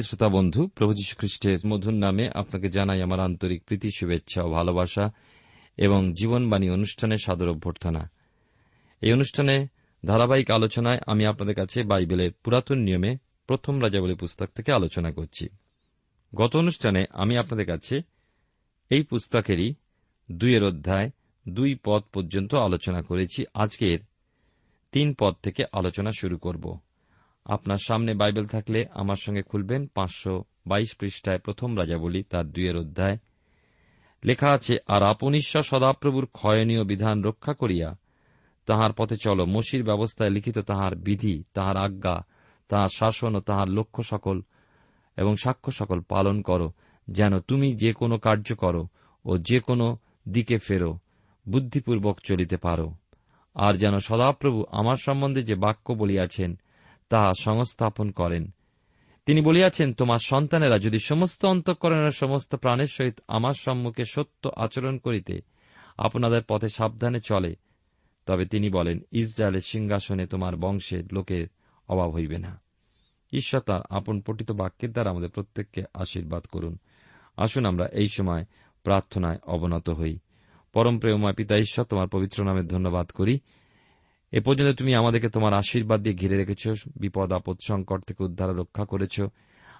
প্রিয় শ্রোতা বন্ধু, প্রভু যীশু খ্রিস্টের মধুর নামে আপনাকে জানাই আমার আন্তরিক প্রীতি, শুভেচ্ছা ও ভালোবাসা এবং জীবনবাণী অনুষ্ঠানে সাদর অভ্যর্থনা। এই অনুষ্ঠানে ধারাবাহিক আলোচনায় আমি আপনাদের কাছে বাইবেলের পুরাতন নিয়মে প্রথম রাজাবলী পুস্তক থেকে আলোচনা করছি। গত অনুষ্ঠানে আমি আপনাদের কাছে এই পুস্তকেরই দুইয়ের অধ্যায়, দুই পদ পর্যন্ত আলোচনা করেছি। আজকের তিন পদ থেকে আলোচনা শুরু করব। আপনার সামনে বাইবেল থাকলে আমার সঙ্গে খুলবেন পাঁচশো বাইশ পৃষ্ঠায় প্রথম রাজাবলী, তার দুইয়ের অধ্যায়। লেখা আছে, আর আপন ঈশ্বর সদাপ্রভুর ক্ষয়নীয় বিধান রক্ষা করিয়া তাহার পথে চলো। মসির ব্যবস্থায় লিখিত তাহার বিধি, তাহার আজ্ঞা, তাহার শাসন ও তাহার লক্ষ্য সকল এবং সাক্ষ্য সকল পালন করো, যেন তুমি যে কোনো কার্য করো ও যে কোনো দিকে ফেরো, বুদ্ধিপূর্বক চলিতে পারো। আর যেন সদাপ্রভু আমার সম্বন্ধে যে বাক্য বলিয়াছেন তাহা সংস্থাপন করেন। তিনি বলিয়াছেন, তোমার সন্তানেরা যদি সমস্ত অন্তঃকরণের সমস্ত প্রাণের সহিত আমার সম্মুখে সত্য আচরণ করিতে আপনাদের পথে সাবধানে চলে, তবে তিনি বলেন, ইসরায়েলের সিংহাসনে তোমার বংশের লোকের অভাব হইবে না। ঈশ্বর তার আপন পঠিত বাক্যের দ্বারা আমাদের প্রত্যেককে আশীর্বাদ করুন। আসুন আমরা এই সময় প্রার্থনায় অবনত হই। পরম প্রেমময় পিতা ঈশ্বর, তোমার পবিত্র নামে ধন্যবাদ করি। এ পর্যন্ত তুমি আমাদেরকে তোমার আশীর্বাদ দিয়ে ঘিরে রেখেছ, বিপদ, আপদ, সংকট থেকে উদ্ধার রক্ষা করেছ।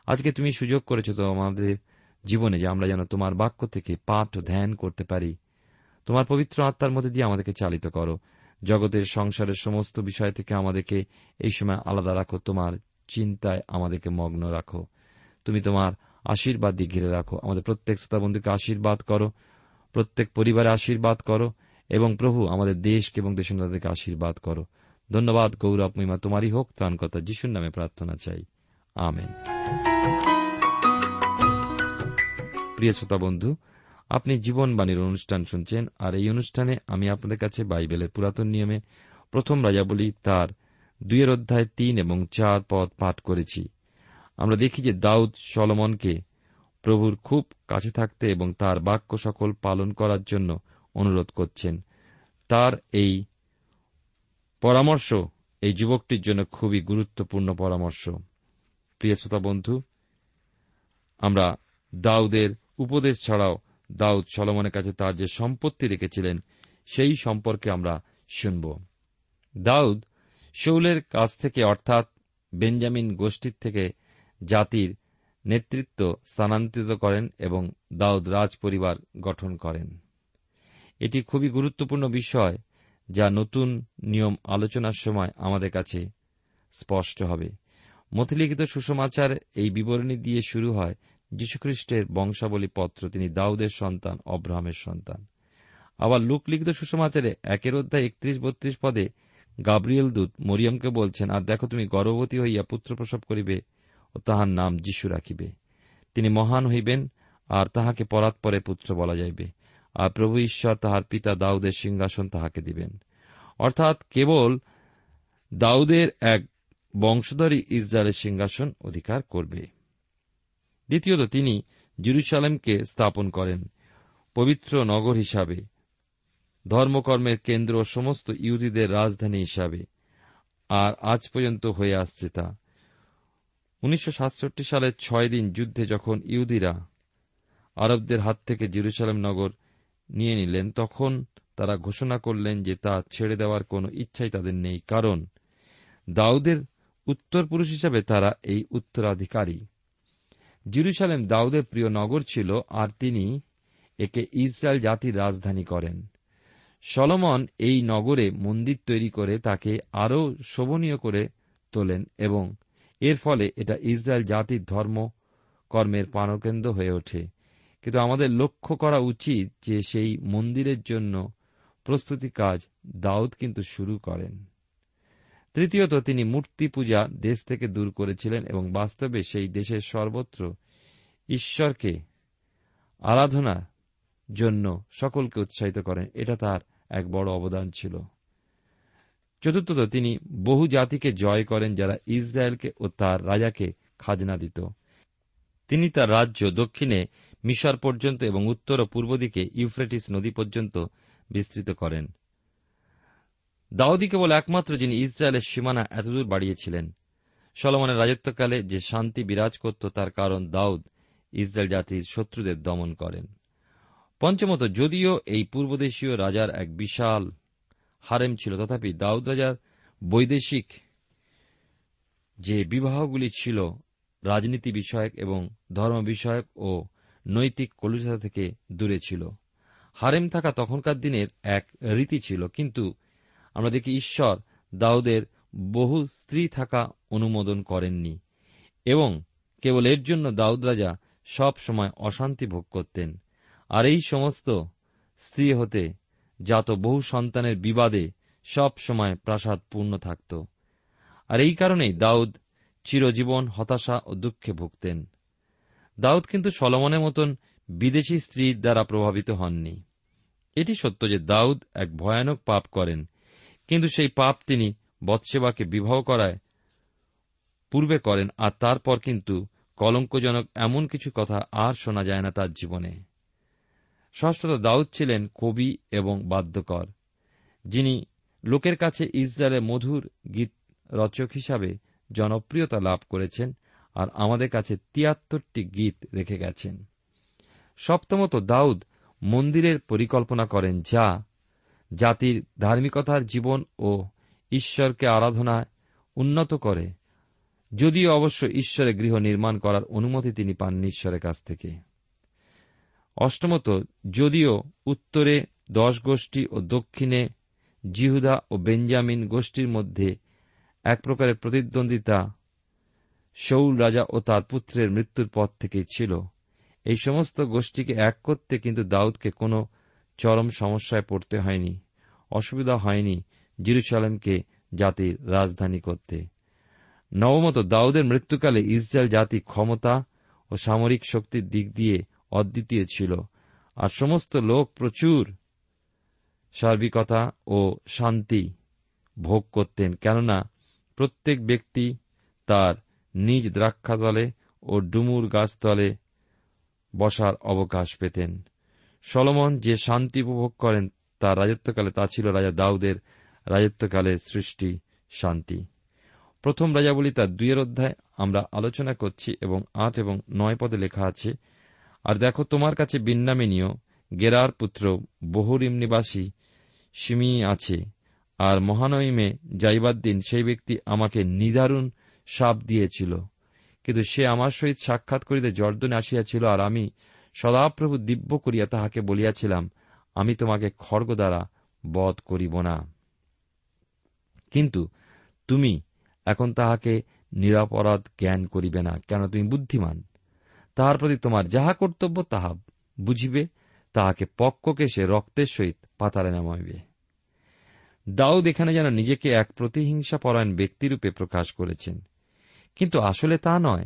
আজকে তুমি সুযোগ করেছ তো আমাদের জীবনে যে আমরা যেন তোমার বাক্য থেকে পাঠ ও ধ্যান করতে পারি। তোমার পবিত্র আত্মার মধ্যে দিয়ে আমাদেরকে চালিত করো। জগতের সংসারের সমস্ত বিষয় থেকে আমাদেরকে এই সময় আলাদা রাখো। তোমার চিন্তায় আমাদেরকে মগ্ন রাখো। তুমি তোমার আশীর্বাদ দিয়ে ঘিরে রাখো। আমাদের প্রত্যেক শ্রোতা বন্ধুকে আশীর্বাদ করো। প্রত্যেক পরিবারে আশীর্বাদ করো। এবং প্রভু আমাদের দেশকে এবং দেশের তাদেরকে আশীর্বাদ করো। ধন্যবাদ, গৌরব, মহিমা, তোমারই হোক, ত্রাণকর্তা যিশুর নামে প্রার্থনা চাই। আমেন। প্রিয় শ্রোতা বন্ধু, আপনি জীবনবাণীর অনুষ্ঠান শুনছেন, আর এই অনুষ্ঠানে আমি আপনাদের কাছে বাইবেলের পুরাতন নিয়মে প্রথম রাজাবলী তার দুইয়ের অধ্যায় তিন এবং চার পদ পাঠ করেছি। আমরা দেখি যে দাউদ সলমনকে প্রভুর খুব কাছে থাকতে এবং তার বাক্য সকল পালন করার জন্য অনুরোধ করছেন। তার এই পরামর্শ, এই যুবকটির জন্য খুবই গুরুত্বপূর্ণ পরামর্শ। প্রিয় শ্রোতা বন্ধু, আমরা দাউদের উপদেশ ছাড়াও দাউদ সলমনের কাছে তার যে সম্পত্তি রেখেছিলেন, সেই সম্পর্কে আমরা শুনব। দাউদ শৌলের কাছ থেকে, অর্থাৎ বেঞ্জামিন গোষ্ঠীর থেকে জাতির নেতৃত্ব স্থানান্তরিত করেন এবং দাউদ রাজ পরিবার গঠন করেন। এটি খুবই গুরুত্বপূর্ণ বিষয় যা নতুন নিয়ম আলোচনার সময় আমাদের কাছে স্পষ্ট হবে। মথিলিখিত সুষমাচার এই বিবরণী দিয়ে শুরু হয় যীশুখ্রিস্টের বংশাবলী পত্র তিনি দাউদের সন্তান, অব্রাহামের সন্তান। আবার লোকলিখিত সুষমাচারে একের অধ্যায় একত্রিশ বত্রিশ পদে গাব্রিয়েল দূত মরিয়মকে বলছেন, আর দেখো তুমি গর্ভবতী হইয়া পুত্র প্রসব করিবে ও তাহার নাম যিশু রাখিবে। তিনি মহান হইবেন আর তাহাকে পরাৎপরে পুত্র বলা যাইবে। আর প্রভু ঈশ্বর তাহার পিতা দাউদের সিংহাসন তাহাকে দিবেন। অর্থাৎ কেবল দাউদের এক বংশধরই ইসরায়েলের সিংহাসন অধিকার করবে। দ্বিতীয়ত তিনি জেরুসালেমকে স্থাপন করেন পবিত্র নগর হিসাবে, ধর্মকর্মের কেন্দ্র সমস্ত ইহুদিদের রাজধানী হিসাবে, আর আজ পর্যন্ত হয়ে আসছে তা। উনিশশো সাতষট্টি সালের ছয় দিন যুদ্ধে যখন ইহুদিরা আরবদের হাত থেকে জেরুসালেম নগর নিয়ে নিলেন। তখন তারা ঘোষণা করলেন যে তা ছেড়ে দেওয়ার কোনো ইচ্ছাই তাদের নেই। কারণ দাউদের উত্তর পুরুষ হিসাবে তারা এই উত্তরাধিকারী। জিরুসালেম দাউদের প্রিয় নগর ছিল আর তিনি একে ইসরায়েল জাতির রাজধানী করেন। সলমন এই নগরে মন্দির তৈরি করে তাকে আরও শোভনীয় করে তোলেন এবং এর ফলে এটা ইসরায়েল জাতির ধর্ম কর্মের প্রাণকেন্দ্র হয়ে ওঠে। কিন্তু আমাদের লক্ষ্য করা উচিত যে সেই মন্দিরের জন্য প্রস্তুতি কাজ দাউদ কিন্তু শুরু করেন। তৃতীয়ত, তিনি মূর্তি পূজা দেশ থেকে দূর করেছিলেন এবং বাস্তবে সেই দেশের সর্বত্র ঈশ্বরকে আরাধনা জন্য সকলকে উৎসাহিত করেন। এটা তার এক বড় অবদান ছিল। চতুর্থত, তিনি বহু জাতিকে জয় করেন যারা ইসরায়েলকে ও তার রাজাকে খাজনা দিত। তিনি তার রাজ্য দক্ষিণে মিশর পর্যন্ত এবং উত্তর ও পূর্ব দিকে ইউফ্রেটিস নদী পর্যন্ত বিস্তৃত করেন। দাউদি কেবল একমাত্র যিনি ইসরায়েলের সীমানা এতদূর বাড়িয়েছিলেন। সলমনের রাজত্বকালে যে শান্তি বিরাজ করত, তার কারণ দাউদ ইসরায়েল জাতির শত্রুদের দমন করেন। পঞ্চমত, যদিও এই পূর্বদেশীয় রাজার এক বিশাল হারেম ছিল, তথাপি দাউদ রাজার বৈদেশিক যে বিবাহগুলি ছিল, রাজনীতি বিষয়ক এবং ধর্ম বিষয়ক ও নৈতিক কলুষতা থেকে দূরে ছিল। হারেম থাকা তখনকার দিনের এক রীতি ছিল, কিন্তু আমরা দেখি ঈশ্বর দাউদের বহু স্ত্রী থাকা অনুমোদন করেননি এবং কেবল এর জন্য দাউদ রাজা সব সময় অশান্তি ভোগ করতেন। আর এই সমস্ত স্ত্রী হতে জাত বহু সন্তানের বিবাদে সব সময় প্রাসাদ পূর্ণ থাকত। আর এই কারণেই দাউদ চিরজীবন হতাশা ও দুঃখে ভুগতেন। দাউদ কিন্তু সলমনের মতন বিদেশি স্ত্রীর দ্বারা প্রভাবিত হননি। এটি সত্য যে দাউদ এক ভয়ানক পাপ করেন, কিন্তু সেই পাপ তিনি বৎসেবাকে বিবাহ করায় পূর্বে করেন, আর তারপর কিন্তু কলঙ্কজনক এমন কিছু কথা আর শোনা যায় না তার জীবনে। ষষ্ঠত দাউদ ছিলেন কবি এবং বাদ্যকর, যিনি লোকের কাছে ইসরায়েলের মধুর গীত রচক হিসাবে জনপ্রিয়তা লাভ করেছেন আর আমাদের কাছে তিয়াত্তরটি গীত রেখে গেছেন। সপ্তমত দাউদ মন্দিরের পরিকল্পনা করেন যা জাতির ধার্মিকতার জীবন ও ঈশ্বরকে আরাধনায় উন্নত করে, যদিও অবশ্য ঈশ্বরে গৃহ নির্মাণ করার অনুমতি তিনি পাননি ঈশ্বরের কাছ থেকে। অষ্টমত, যদিও উত্তরে দশ গোষ্ঠী ও দক্ষিণে জিহুদা ও বেঞ্জামিন গোষ্ঠীর মধ্যে এক প্রকারের প্রতিদ্বন্দ্বিতা শৌল রাজা ও তার পুত্রের মৃত্যুর পর থেকেই ছিল। এই সমস্ত গোষ্ঠীকে এক করতে কিন্তু দাউদকে কোনো চরম সমস্যায় পড়তে হয়নি, অসুবিধা হয়নি জিরুসালামকে জাতির রাজধানী করতে। নবমত, দাউদের মৃত্যুকালে ইসরায়েল জাতি ক্ষমতা ও সামরিক শক্তির দিক দিয়ে অদ্বিতীয় ছিল, আর সমস্ত লোক প্রচুর সার্বিকতা ও শান্তি ভোগ করতেন, কেননা প্রত্যেক ব্যক্তি তার নিজ দ্রাক্ষাতলে ও ডুমুর গাছতলে বসার অবকাশ পেতেন। সলমন যে শান্তি উপভোগ করেন, তার রাজত্বকালে তা ছিল রাজা দাউদের রাজত্বকালের সৃষ্টি শান্তি। প্রথম রাজাবলী তার দুইয়ের অধ্যায়, আমরা আলোচনা করছি এবং আট এবং নয় পদে লেখা আছে, আর দেখো তোমার কাছে বিন্নামিনীয় গেরার পুত্র বহুরিম নিবাসী সিমি আছে, আর মহানইমে যাইবার দিন সেই ব্যক্তি আমাকে নিদারুণ সাপ দিয়েছিল। কিন্তু সে আমার সহিত সাক্ষাৎ করিতে জর্দনে আসিয়াছিল আর আমি সদাপ্রভু দিব্য করিয়া তাহাকে বলিয়াছিলাম, আমি তোমাকে খড়গ দ্বারা বধ করিব না। কিন্তু তুমি এখন তাহাকে নিরাপরাধ জ্ঞান করিবে না কেন তুমি বুদ্ধিমান। তাহার প্রতি তোমার যাহা কর্তব্য, তাহা বুঝিবে। তাহাকে পক্ককে সে রক্তের সহিত পাতারে নামাইবে। দাউদ এখানে যেন নিজেকে এক প্রতিহিংসা পরায়ণ ব্যক্তিরূপে প্রকাশ করেছেন। কিন্তু আসলে তা নয়।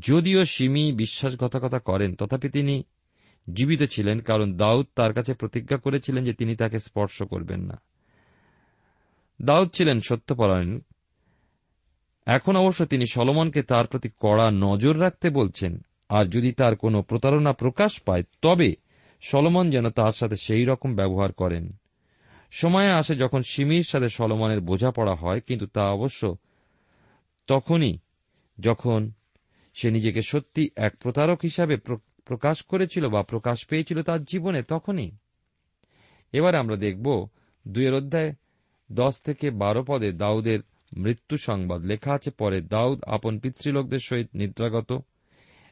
যদিও সিমি বিশ্বাসঘাতকতা করেন, তথাপি তিনি জীবিত ছিলেন, কারণ দাউদ তার কাছে প্রতিজ্ঞা করেছিলেন যে তিনি তাকে স্পর্শ করবেন না। দাউদ ছিলেন সত্যপরায়ণ। এখন অবশ্য তিনি সলমনকে তার প্রতি কড়া নজর রাখতে বলছেন, আর যদি তার কোনো প্রতারণা প্রকাশ পায়, তবে সলমন যেন তার সাথে সেই রকম ব্যবহার করেন। সময় আসে যখন সিমির সাথে সলমনের বোঝাপড়া হয়, কিন্তু তা অবশ্য তখনই যখন সে নিজেকে সত্যি এক প্রতারক হিসাবে প্র- প্রকাশ করেছিল বা প্রকাশ পেয়েছিল তার জীবনে, তখনই। এবার আমরা দেখব দুয়ের অধ্যায় দশ থেকে বারো পদে দাউদের মৃত্যু সংবাদ। লেখা আছে, পরে দাউদ আপন পিতৃলোকদের সহিত নিদ্রাগত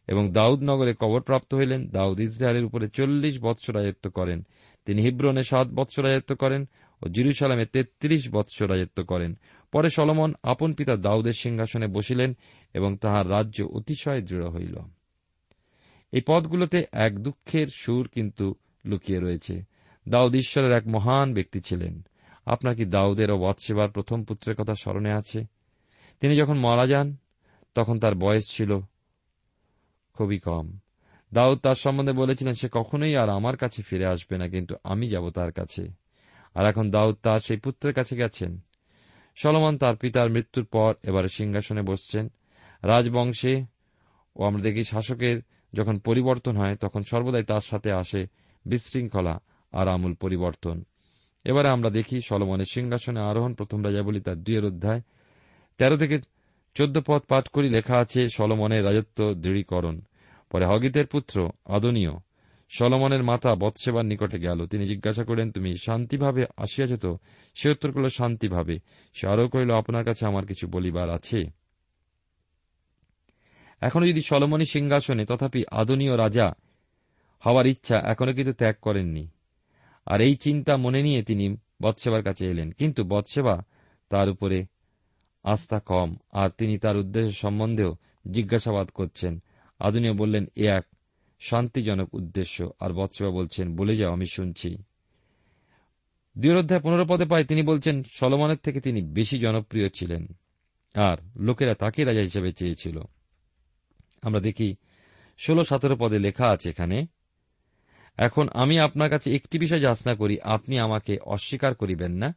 এবং দাউদ নগরে কবরপ্রাপ্ত হইলেন। দাউদ ইসরায়েলের উপরে চল্লিশ বৎসর রাজত্ব করেন। তিনি হিব্রনে সাত বৎসর রাজত্ব করেন। ও জিরুসালামে তেত্রিশ বৎসর রাজত্ব করেন। পরে সলমন আপন পিতা দাউদের সিংহাসনে বসিলেন এবং তাহার রাজ্য অতিশয় দৃঢ় হইল। এই পদগুলোতে এক দুঃখের সুর কিন্তু লুকিয়ে রয়েছে। দাউদ ঈশ্বরের এক মহান ব্যক্তি ছিলেন। আপনার কি দাউদের ও বৎসেবার প্রথম পুত্রের কথা স্মরণে আছে? তিনি যখন মারা যান, তখন তার বয়স ছিল খুবই কম। দাউদ তার সম্বন্ধে বলেছিলেন, সে কখনোই আর আমার কাছে ফিরে আসবে না, কিন্তু আমি যাব তার কাছে। আর এখন দাউদ তার সেই পুত্রের কাছে গেছেন। সলমন তার পিতার মৃত্যুর পর এবারে সিংহাসনে বসছেন। রাজবংশে, ও আমরা দেখি শাসকের যখন পরিবর্তন হয়, তখন সর্বদাই তার সাথে আসে বিশৃঙ্খলা আর আমূল পরিবর্তন। এবারে আমরা দেখি সলমনের সিংহাসনে আরোহণ প্রথম রাজাবলী তার দুইয়ের অধ্যায়। তেরো থেকে চোদ্দ পদ পাঠ করি লেখা আছে সলমনের রাজত্ব দৃঢ়ীকরণ। পরে হগিতের পুত্র আদনীয় সলমনের মাতা বৎসেবার নিকটে গেল। তিনি জিজ্ঞাসা করেন তুমি শান্তিভাবে আসিয়াছ তো? সে উত্তর করল, শান্তিভাবে। সে আরও কহিল, আপনার কাছে আমার কিছু বলিবার আছে? এখনও যদি সলমনী সিংহাসনে, তথাপি আদনীয় রাজা হওয়ার ইচ্ছা এখনও কিন্তু ত্যাগ করেননি। আর এই চিন্তা মনে নিয়ে তিনি বৎসেবার কাছে এলেন। কিন্তু বৎসেবা তার উপরে আস্থা কম। আর তিনি তার উদ্দেশ্য সম্বন্ধেও জিজ্ঞাসাবাদ করছেন। আদনীয় বললেন, এ এক শান্তিজনক উদ্দেশ্য। আর বৎসেবা বলছেন, বলে যাও, আমি শুনছি। দুই অধ্যায় পনেরো পদে পায়, তিনি বলছেন, সলমনের থেকে তিনি বেশি জনপ্রিয় ছিলেন। আর লোকেরা তাকে রাজা হিসেবে চেয়েছিল। আমরা দেখি, ষোলো সতেরো পদে লেখা আছে এখানে, এখন আমি আপনার কাছে একটি বিষয় যাচনা করি, আপনি আমাকে অস্বীকার করিবেন না।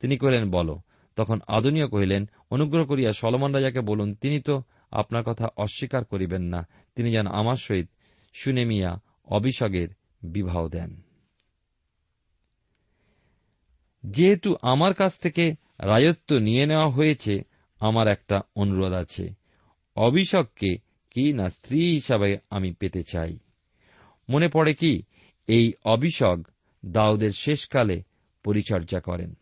তিনি কহিলেন, বলো। তখন আদনীয় কহিলেন, অনুগ্রহ করিয়া সলমন রাজাকে বলুন, তিনি তো আপনার কথা অস্বীকার করিবেন না। তিনি যেন আমার সহিত সুনেমিয়া অভিষগের বিবাহ দেন। যেহেতু আমার কাছ থেকে রাজত্ব নিয়ে নেওয়া হয়েছে, আমার একটা অনুরোধ আছে। অভিষককে কি না স্ত্রী হিসাবে আমি পেতে চাই? মনে পড়ে কি, এই অভিষক দাউদের শেষকালে পরিচর্যা করেন।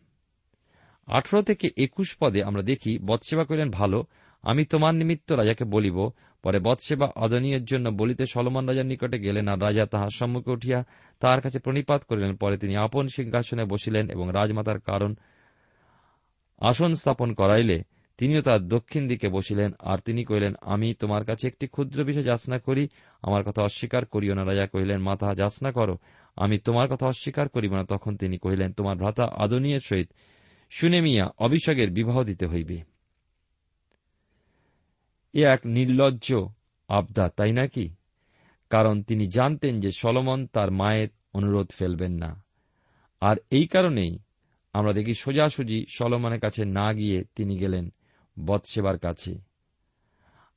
আঠারো থেকে একুশ পদে আমরা দেখি, বৎসেবা করিলেন ভালো, আমি তোমার নিমিত্ত রাজাকে বলিব পরে বৎসেবা আদনীয়ের জন্য বলিতে সলমন রাজার নিকটে গেলেন আর রাজা তাহার সম্মুখে উঠিয়া তাহার কাছে প্রণিপাত করিলেন। পরে তিনি আপন সিংহাসনে বসিলেন এবং রাজমাতার কারণ আসন স্থাপন করাইলে তিনিও তার দক্ষিণ দিকে বসিলেন। আর তিনি কহিলেন, আমি তোমার কাছে একটি ক্ষুদ্র বিষয় যাচনা করি। আমার কথা অস্বীকার করিও না। রাজা কহিলেন, মা, তাহা যাচনা করো। আমি তোমার কথা অস্বীকার করিব না। তখন তিনি কহিলেন, তোমার ভ্রাতা আদনীয়ের সহিত শুনে মিয়া অভিষেকের বিবাহ দিতে হইবে। এ এক নির্লজ্জ আবদা, তাই নাকি? কারণ তিনি জানতেন যে সলমন তার মায়ের অনুরোধ ফেলবেন না। আর এই কারণেই আমরা দেখি সোজাসুজি সলমনের কাছে না গিয়ে তিনি গেলেন বৎসেবার কাছে।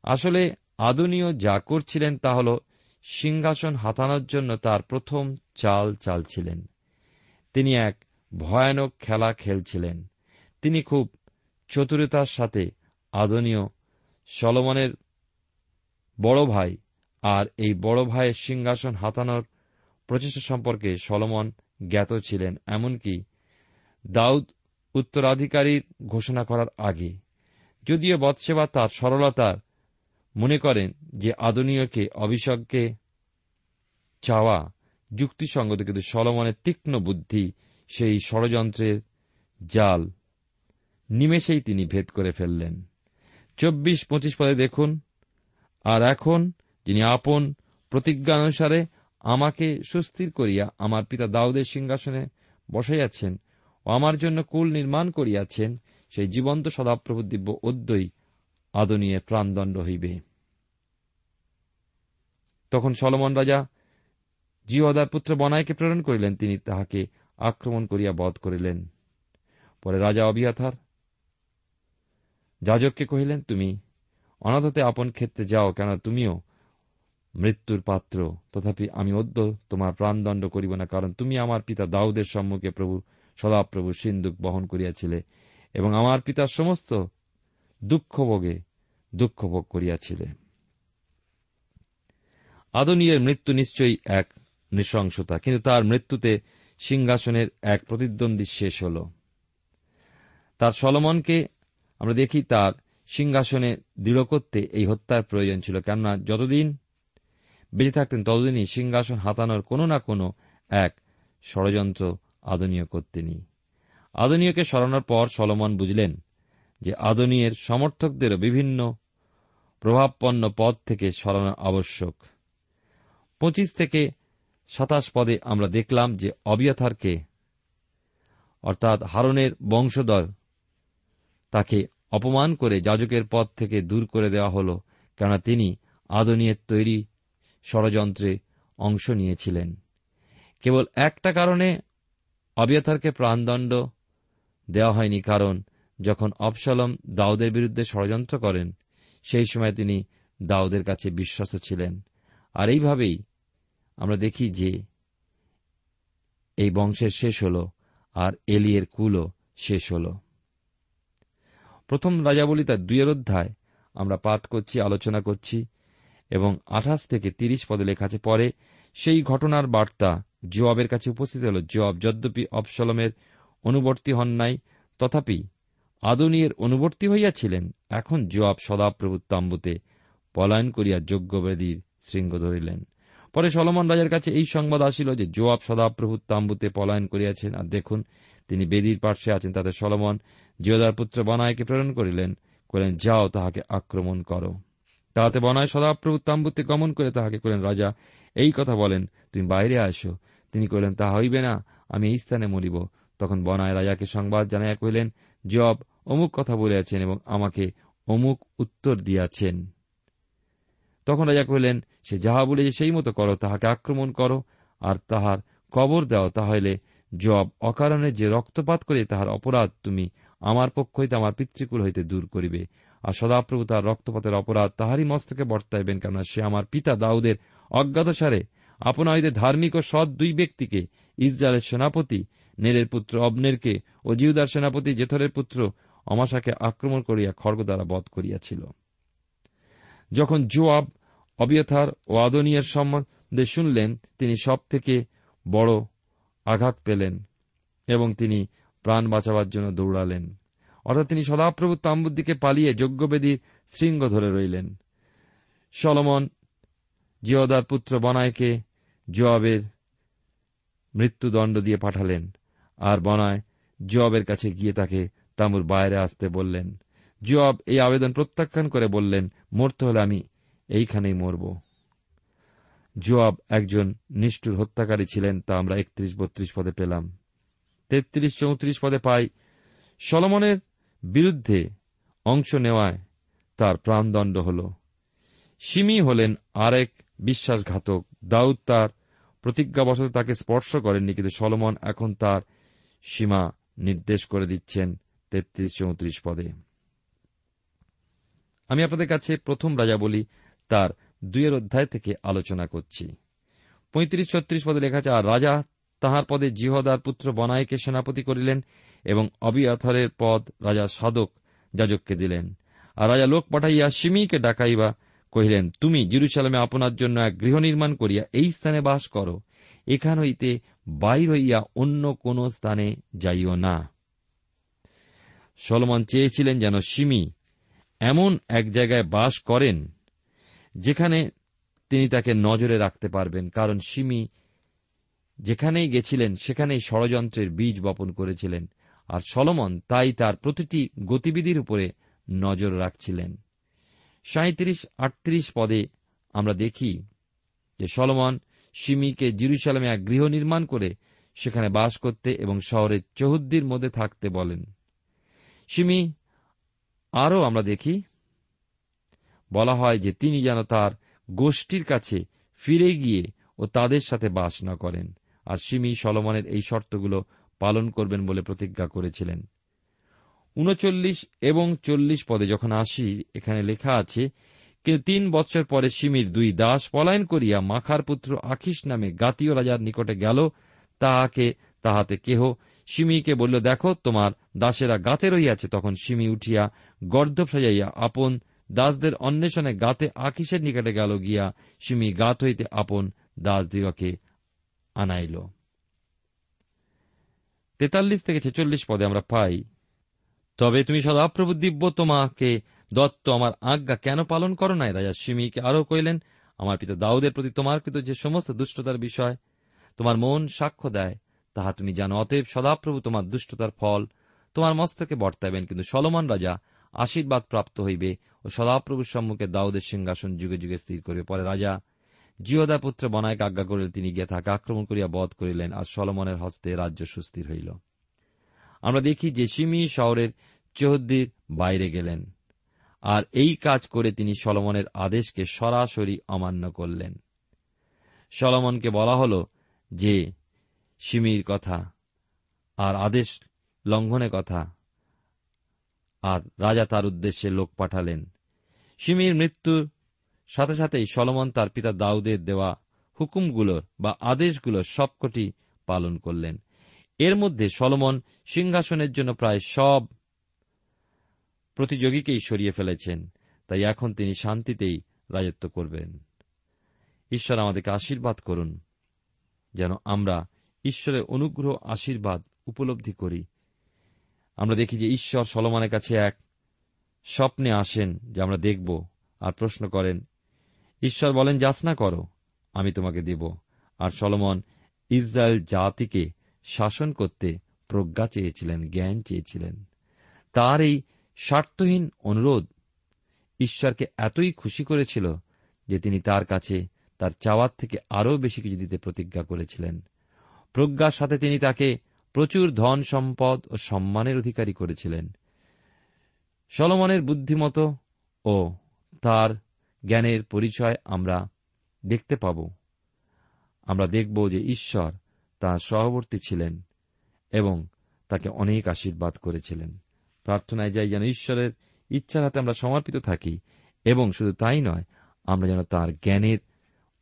আসলে আদনীয় যা করছিলেন তা হল সিংহাসন হাতানোর জন্য তার প্রথম চাল চালছিলেন। তিনি এক ভয়ানক খেলা খেলছিলেন। তিনি খুব চতুরতার সাথে আদনীয় সলমনের বড় ভাই আর এই বড় ভাইয়ের সিংহাসন হাতানোর প্রচেষ্টা সম্পর্কে সলমন জ্ঞাত ছিলেন, এমনকি দাউদ উত্তরাধিকারীর ঘোষণা করার আগে। যদিও বৎসেবা তার সরলতার মনে করেন যে আদনীয়কে, অভিষেককে চাওয়া যুক্তিসঙ্গত, কিন্তু সলমনের তীক্ষ্ণ বুদ্ধি সেই ষড়যন্ত্রের জাল, নিমেষেই তিনি ভেদ করে ফেললেন। চব্বিশ, পঁচিশ পদে দেখুন। আর এখন যিনি আপন প্রতিজ্ঞানুসারে আমাকে সুস্থির করিয়া আমার পিতা দাউদের সিংহাসনে বসাইয়াছেন ও আমার জন্য কুল নির্মাণ করিয়াছেন, সেই জীবন্ত সদাপ্রভু দিব্য অদ্যই আদনীয় প্রাণদণ্ড হইবে। তখন সলমন রাজা জিওদার পুত্র বনায়কে প্রেরণ করিলেন, তিনি তাহাকে আক্রমণ করিয়া বধ করিলেন। পরে রাজা অবিয়াথার যাজককে কহিলেন, তুমি অনাথতে আপন ক্ষেত্রে যাও কেন তুমিও মৃত্যুর পাত্র। তথাপি আমি অদ্য তোমার প্রাণদণ্ড করিব না, কারণ তুমি আমার পিতা দাউদের সম্মুখে প্রভু সদাপ্রভু সিন্ধুক বহন করিয়াছিলে এবং আমার পিতার সমস্ত দুঃখভোগে দুঃখভোগ করিয়াছিলে। আদনীয়ের মৃত্যু নিশ্চয়ই এক নৃশংসতা, কিন্তু তার মৃত্যুতে সিংহাসনের এক প্রতিদ্বন্দ্বী শেষ হল। তার সলমনকে আমরা দেখি তার সিংহাসনে দৃঢ় করতে এই হত্যার প্রয়োজন ছিল। কেননা যতদিন বেঁচে থাকতেন, ততদিনই সিংহাসন হাতানোর কোনো না কোনো এক ষড়যন্ত্র আদনীয় করতেনি আদনীয়কে সরানোর পর সলমন বুঝলেন যে আদনীয়ের সমর্থকদেরও বিভিন্ন প্রভাবপন্ন পদ থেকে সরানো আবশ্যক। পঁচিশ থেকে সাতাশ পদে আমরা দেখলাম যে অবিয়থারকে, অর্থাৎ হারনের বংশধর তাকে অপমান করে যাজকের পদ থেকে দূর করে দেওয়া হল, কেননা তিনি আদনীয়ের তৈরি ষড়যন্ত্রে অংশ নিয়েছিলেন। কেবল একটা কারণে অবিয়থারকে প্রাণদণ্ড দেওয়া হয়নি, কারণ যখন অবসালম দাউদের বিরুদ্ধে ষড়যন্ত্র করেন, সেই সময় তিনি দাউদের কাছে বিশ্বস্ত ছিলেন। আর এইভাবেই আমরা দেখি যে এই বংশের শেষ হল আর এলিয়ের কুলও শেষ হল। প্রথম রাজাবলী তার দুইয়ের অধ্যায়। আমরা পাঠ করছি, আলোচনা করছি এবং আঠাশ থেকে তিরিশ পদে লেখা আছে, পরে সেই ঘটনার বার্তা জোয়াবের কাছে উপস্থিত হল। জোয়াব, যদ্যপি অবসলমের অনুবর্তী হন নাই, তথাপি আদনীয়ের অনুবর্তী হইয়াছিলেন। এখন জোয়াব সদাপ্রভু তাম্বুতে পলায়ন করিয়া যজ্ঞবেদীর শৃঙ্গ ধরিলেন। পরে সলমন রাজার কাছে এই সংবাদ আসিল যে জোয়াব সদাপ্রভু তাম্বুতে পলায়ন করিয়াছেন। আর দেখুন, তিনি বেদির পার্শ্বে আছেন, তাতে সলমন জিয়দার পুত্র বনায়কে প্রেরণ করিলেন করেন যাও, তাহাকে আক্রমণ করো। তাহাতে বনায় সদাপ্রভু তাম্বুতে গমন করে তাহাকে করেন রাজা, এই কথা বলেন, তুমি বাইরে আসো। তিনি কহিলেন, তা হইবে না, আমি এই স্থানে মরিব। তখন বনায় রাজাকে সংবাদ জানাইয়া কহিলেন, জব অমুক কথা বলিয়াছেন এবং আমাকে অমুক উত্তর দিয়াছেন। তখন রাজা কহিলেন, সে যাহা বলেছে সেই মতো করো, তাহাকে আক্রমণ করো, আর তাহার কবর দাও, তাহলে জব অকারণে যে রক্তপাত করে তাহার অপরাধ তুমি আমার পক্ষ হইতে আমার পিতৃকুল হইতে দূর করিবে। আর সদাপ্রভু তার রক্তপাতের অপরাধ তাহারই মস্তকে বর্তাইবেন, কেননা সে আমার পিতা দাউদের অজ্ঞাতসারে। আপনা হইতে ধার্মিক ও সৎ দুই ব্যক্তিকে, ইসরায়েলের সেনাপতি নেরের পুত্র অবনেরকে ও জিউদার সেনাপতি জেথরের পুত্র অমাশাকে আক্রমণ করিয়া খড়গ দ্বারা বধ করিয়াছিল। যখন জোয়াব, অবিয়থার ও আদনীয়ের সম্বন্ধে শুনলেন, তিনি সব থেকে বড় আঘাত পেলেন এবং তিনি প্রাণ বাঁচাবার জন্য দৌড়ালেন। অর্থাৎ তিনি সদাপ্রভু তাম্বুর দিকে পালিয়ে যজ্ঞবেদীর শৃঙ্গ ধরে রইলেন। সলমন জিয়দার পুত্র বনায়কে জবাবের মৃত্যুদণ্ড দিয়ে পাঠালেন আর বনায় জবাবের কাছে গিয়ে তাকে তাঁবুর বাইরে আসতে বললেন। জবাব এই আবেদন প্রত্যাখ্যান করে বললেন, মরতে হলে আমি এইখানেই মরব। জবাব একজন নিষ্ঠুর হত্যাকারী ছিলেন, তা আমরা একত্রিশ বত্রিশ পদে পেলাম। তেত্রিশ চৌত্রিশ পদে পাই। সলমনের বিরুদ্ধে অংশ নেওয়ায় তার প্রাণদণ্ড হল। সিমি হলেন আরেক বিশ্বাসঘাতক। দাউদ তার প্রতিজ্ঞাবশত তাকে স্পর্শ করেননি, কিন্তু সলমন এখন তার সীমা নির্দেশ করে দিচ্ছেন তেত্রিশ চৌত্রিশ পদে। আমি আপনাদের কাছে প্রথম রাজা বলি, তার দুইয়ের অধ্যায় থেকে আলোচনা করছি। পঁয়ত্রিশ ছত্রিশ পদে লেখা আছে, আর রাজা তাহার পদে জিহদার পুত্র বনায়কে সেনাপতি করিলেন এবং অবিয়াথরের পদ রাজা সাধক যাজককে দিলেন। আর রাজা লোক পাঠাইয়া সিমিকে ডাকাইবা কহিলেন, তুমি জিরুসালামে আপনার জন্য এক গৃহ নির্মাণ করিয়া এই স্থানে বাস করো। এখান হইতে বাইর হইয়া অন্য কোন স্থানে যাইও না। সলমন চেয়েছিলেন যেন সিমি এমন এক জায়গায় বাস করেন যেখানে তিনি তাকে নজরে রাখতে পারবেন, কারণ সিমি যেখানেই গেছিলেন, সেখানেই ষড়যন্ত্রের বীজ বপন করেছিলেন, আর সলমন তাই তার প্রতিটি গতিবিধির উপরে নজর রাখছিলেন। সাঁত্রিশ আটত্রিশ পদে আমরা দেখি যে সলমন সিমিকে জিরুসালামে এক গৃহ নির্মাণ করে সেখানে বাস করতে এবং শহরের চৌহদ্দির মধ্যে থাকতে বলেন। সিমি, আরও আমরা দেখি, বলা হয় যে তিনি যেন তার গোষ্ঠীর কাছে ফিরে গিয়ে ও তাদের সাথে বাস না করেন। আর সিমি সলমনের এই শর্তগুলো পালন করবেন বলে প্রতিজ্ঞা করেছিলেন। উনচল্লিশ এবং চল্লিশ পদে যখন আসি, এখানে লেখা আছে, কিন্তু তিন বৎসর পরে সিমির দুই দাস পলায়ন করিয়া মাখার পুত্র আখিস নামে গাতীয় রাজার নিকটে গেল। তাহাকে, তাহাতে কেহ, সিমিকে বলল, দেখো, তোমার দাসেরা গাতে রইয়াছে। তখন সিমি উঠিয়া গর্দভ সাজাইয়া আপন দাসদের অন্বেষণে গাতে আকিসের নিকটে গেল গিয়া সিমি গাত হইতে আপন দাসদিগকে আনাইল। তেতাল্লিশ থেকে ছেচল্লিশ পদে আমরা পাই। তবে তুমি সদাপ্রভু দিব্য তোমাকে দত্ত, আমার আজ্ঞা কেন পালন করো নাই? রাজা সিমিকে আরও কইলেন আমার পিতা দাউদের প্রতি তোমার কৃত যে সমস্ত দুষ্টতার বিষয় তোমার মন সাক্ষ্য দেয়, তাহা তুমি জানো। অতএব সদাপ্রভু তোমার দুষ্টতার ফল তোমার মস্তকে বর্তাবেন কিন্তু সলমন রাজা আশীর্বাদ প্রাপ্ত হইবে ও সদাপ্রভুর সম্মুখে দাউদের সিংহাসন যুগে যুগে স্থির করিবে। পরে রাজা জিওদা পুত্র বনায়ক আজ্ঞা করিলেন তিনি গিয়া আক্রমণ করিয়া বধ করিলেন, আর সলমনের হস্তে রাজ্য সুস্থির হইল। আমরা দেখি যে সিমি শহরের চৌহদ্দির বাইরে গেলেন, আর এই কাজ করে তিনি সলমনের আদেশকে সরাসরি অমান্য করলেন। সলমনকে বলা হল যে, সিমির কথা, আর আদেশ লঙ্ঘনের কথা, আর রাজা তার উদ্দেশ্যে লোক পাঠালেন। সিমির মৃত্যুর সাথে সাথেই সলমন তার পিতা দাউদের দেওয়া হুকুমগুলোর বা আদেশগুলোর সবকটি পালন করলেন। এর মধ্যে সলমন সিংহাসনের জন্য প্রায় সব প্রতিযোগীকেই সরিয়ে ফেলেছেন। তাই এখন তিনি শান্তিতেই রাজত্ব করবেন। ঈশ্বর আমাদেরকে আশীর্বাদ করুন, যেন আমরা ঈশ্বরের অনুগ্রহ, আশীর্বাদ উপলব্ধি করি। আমরা দেখি যে ঈশ্বর সলমনের কাছে এক স্বপ্নে আসেন যে আমরা দেখব আর প্রশ্ন করেন ঈশ্বর বলেন যাচনা করো, আমি তোমাকে দেব। আর সলমন, ইসরায়েল জাতিকে শাসন করতে প্রজ্ঞা চেয়েছিলেন, জ্ঞান চেয়েছিলেন। তার এই স্বার্থহীন অনুরোধ ঈশ্বরকে এতই খুশি করেছিল যে তিনি তার কাছে তার চাওয়ার থেকে আরও বেশি কিছু দিতে প্রতিজ্ঞা করেছিলেন। প্রজ্ঞার সাথে তিনি তাকে প্রচুর ধন, সম্পদ ও সম্মানের অধিকারী করেছিলেন। সলমনের বুদ্ধিমত ও তার জ্ঞানের পরিচয় আমরা দেখতে পাব। আমরা দেখব যে ঈশ্বর তাঁর সহবর্তী ছিলেন এবং তাকে অনেক আশীর্বাদ করেছিলেন। প্রার্থনায় যাই যেন ঈশ্বরের ইচ্ছার হাতে আমরা সমর্পিত থাকি এবং শুধু তাই নয়, আমরা যেন তার জ্ঞানের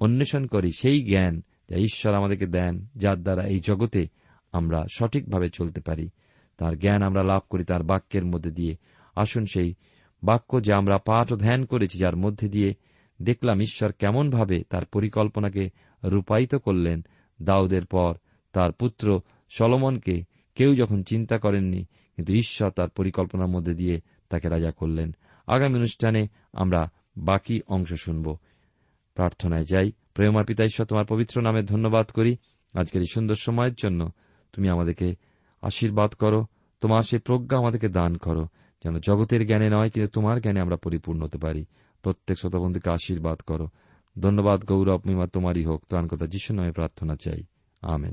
অন্বেষণ করি, সেই জ্ঞান যা ঈশ্বর আমাদেরকে দেন, যার দ্বারা এই জগতে আমরা সঠিকভাবে চলতে পারি। তার জ্ঞান আমরা লাভ করি, তার বাক্যের মধ্যে দিয়ে। আসুন সেই বাক্য যে আমরা পাঠ ও ধ্যান করেছি যার মধ্যে দিয়ে দেখলাম ঈশ্বর কেমনভাবে তার পরিকল্পনাকে রূপায়িত করলেন। দাউদের পর তার পুত্র সলমনকে কেউ যখন চিন্তা করেননি, কিন্তু ঈশ্বর তার পরিকল্পনার মধ্যে দিয়ে তাকে রাজা করলেন। আগামী অনুষ্ঠানে আমরা বাকি অংশ শুনব। প্রার্থনায় যাই। প্রেমার পিতা ঈশ্বর, তোমার পবিত্র নামে ধন্যবাদ করি। আজকের এই সুন্দর সময়ের জন্য তুমি আমাদেরকে আশীর্বাদ করো। তোমার সেই প্রজ্ঞা আমাদেরকে দান করো। যেন জগতের জ্ঞানে নয়, কিন্তু তোমার জ্ঞানে আমরা পরিপূর্ণ হতে পারি। প্রত্যেক শ্রোতাবন্ধুকে আশীর্বাদ করো। ধন্যবাদ, গৌরব মিমা তোমারই হোক। ত্রাণকতা যিশু নামে প্রার্থনা চাই। আমেন।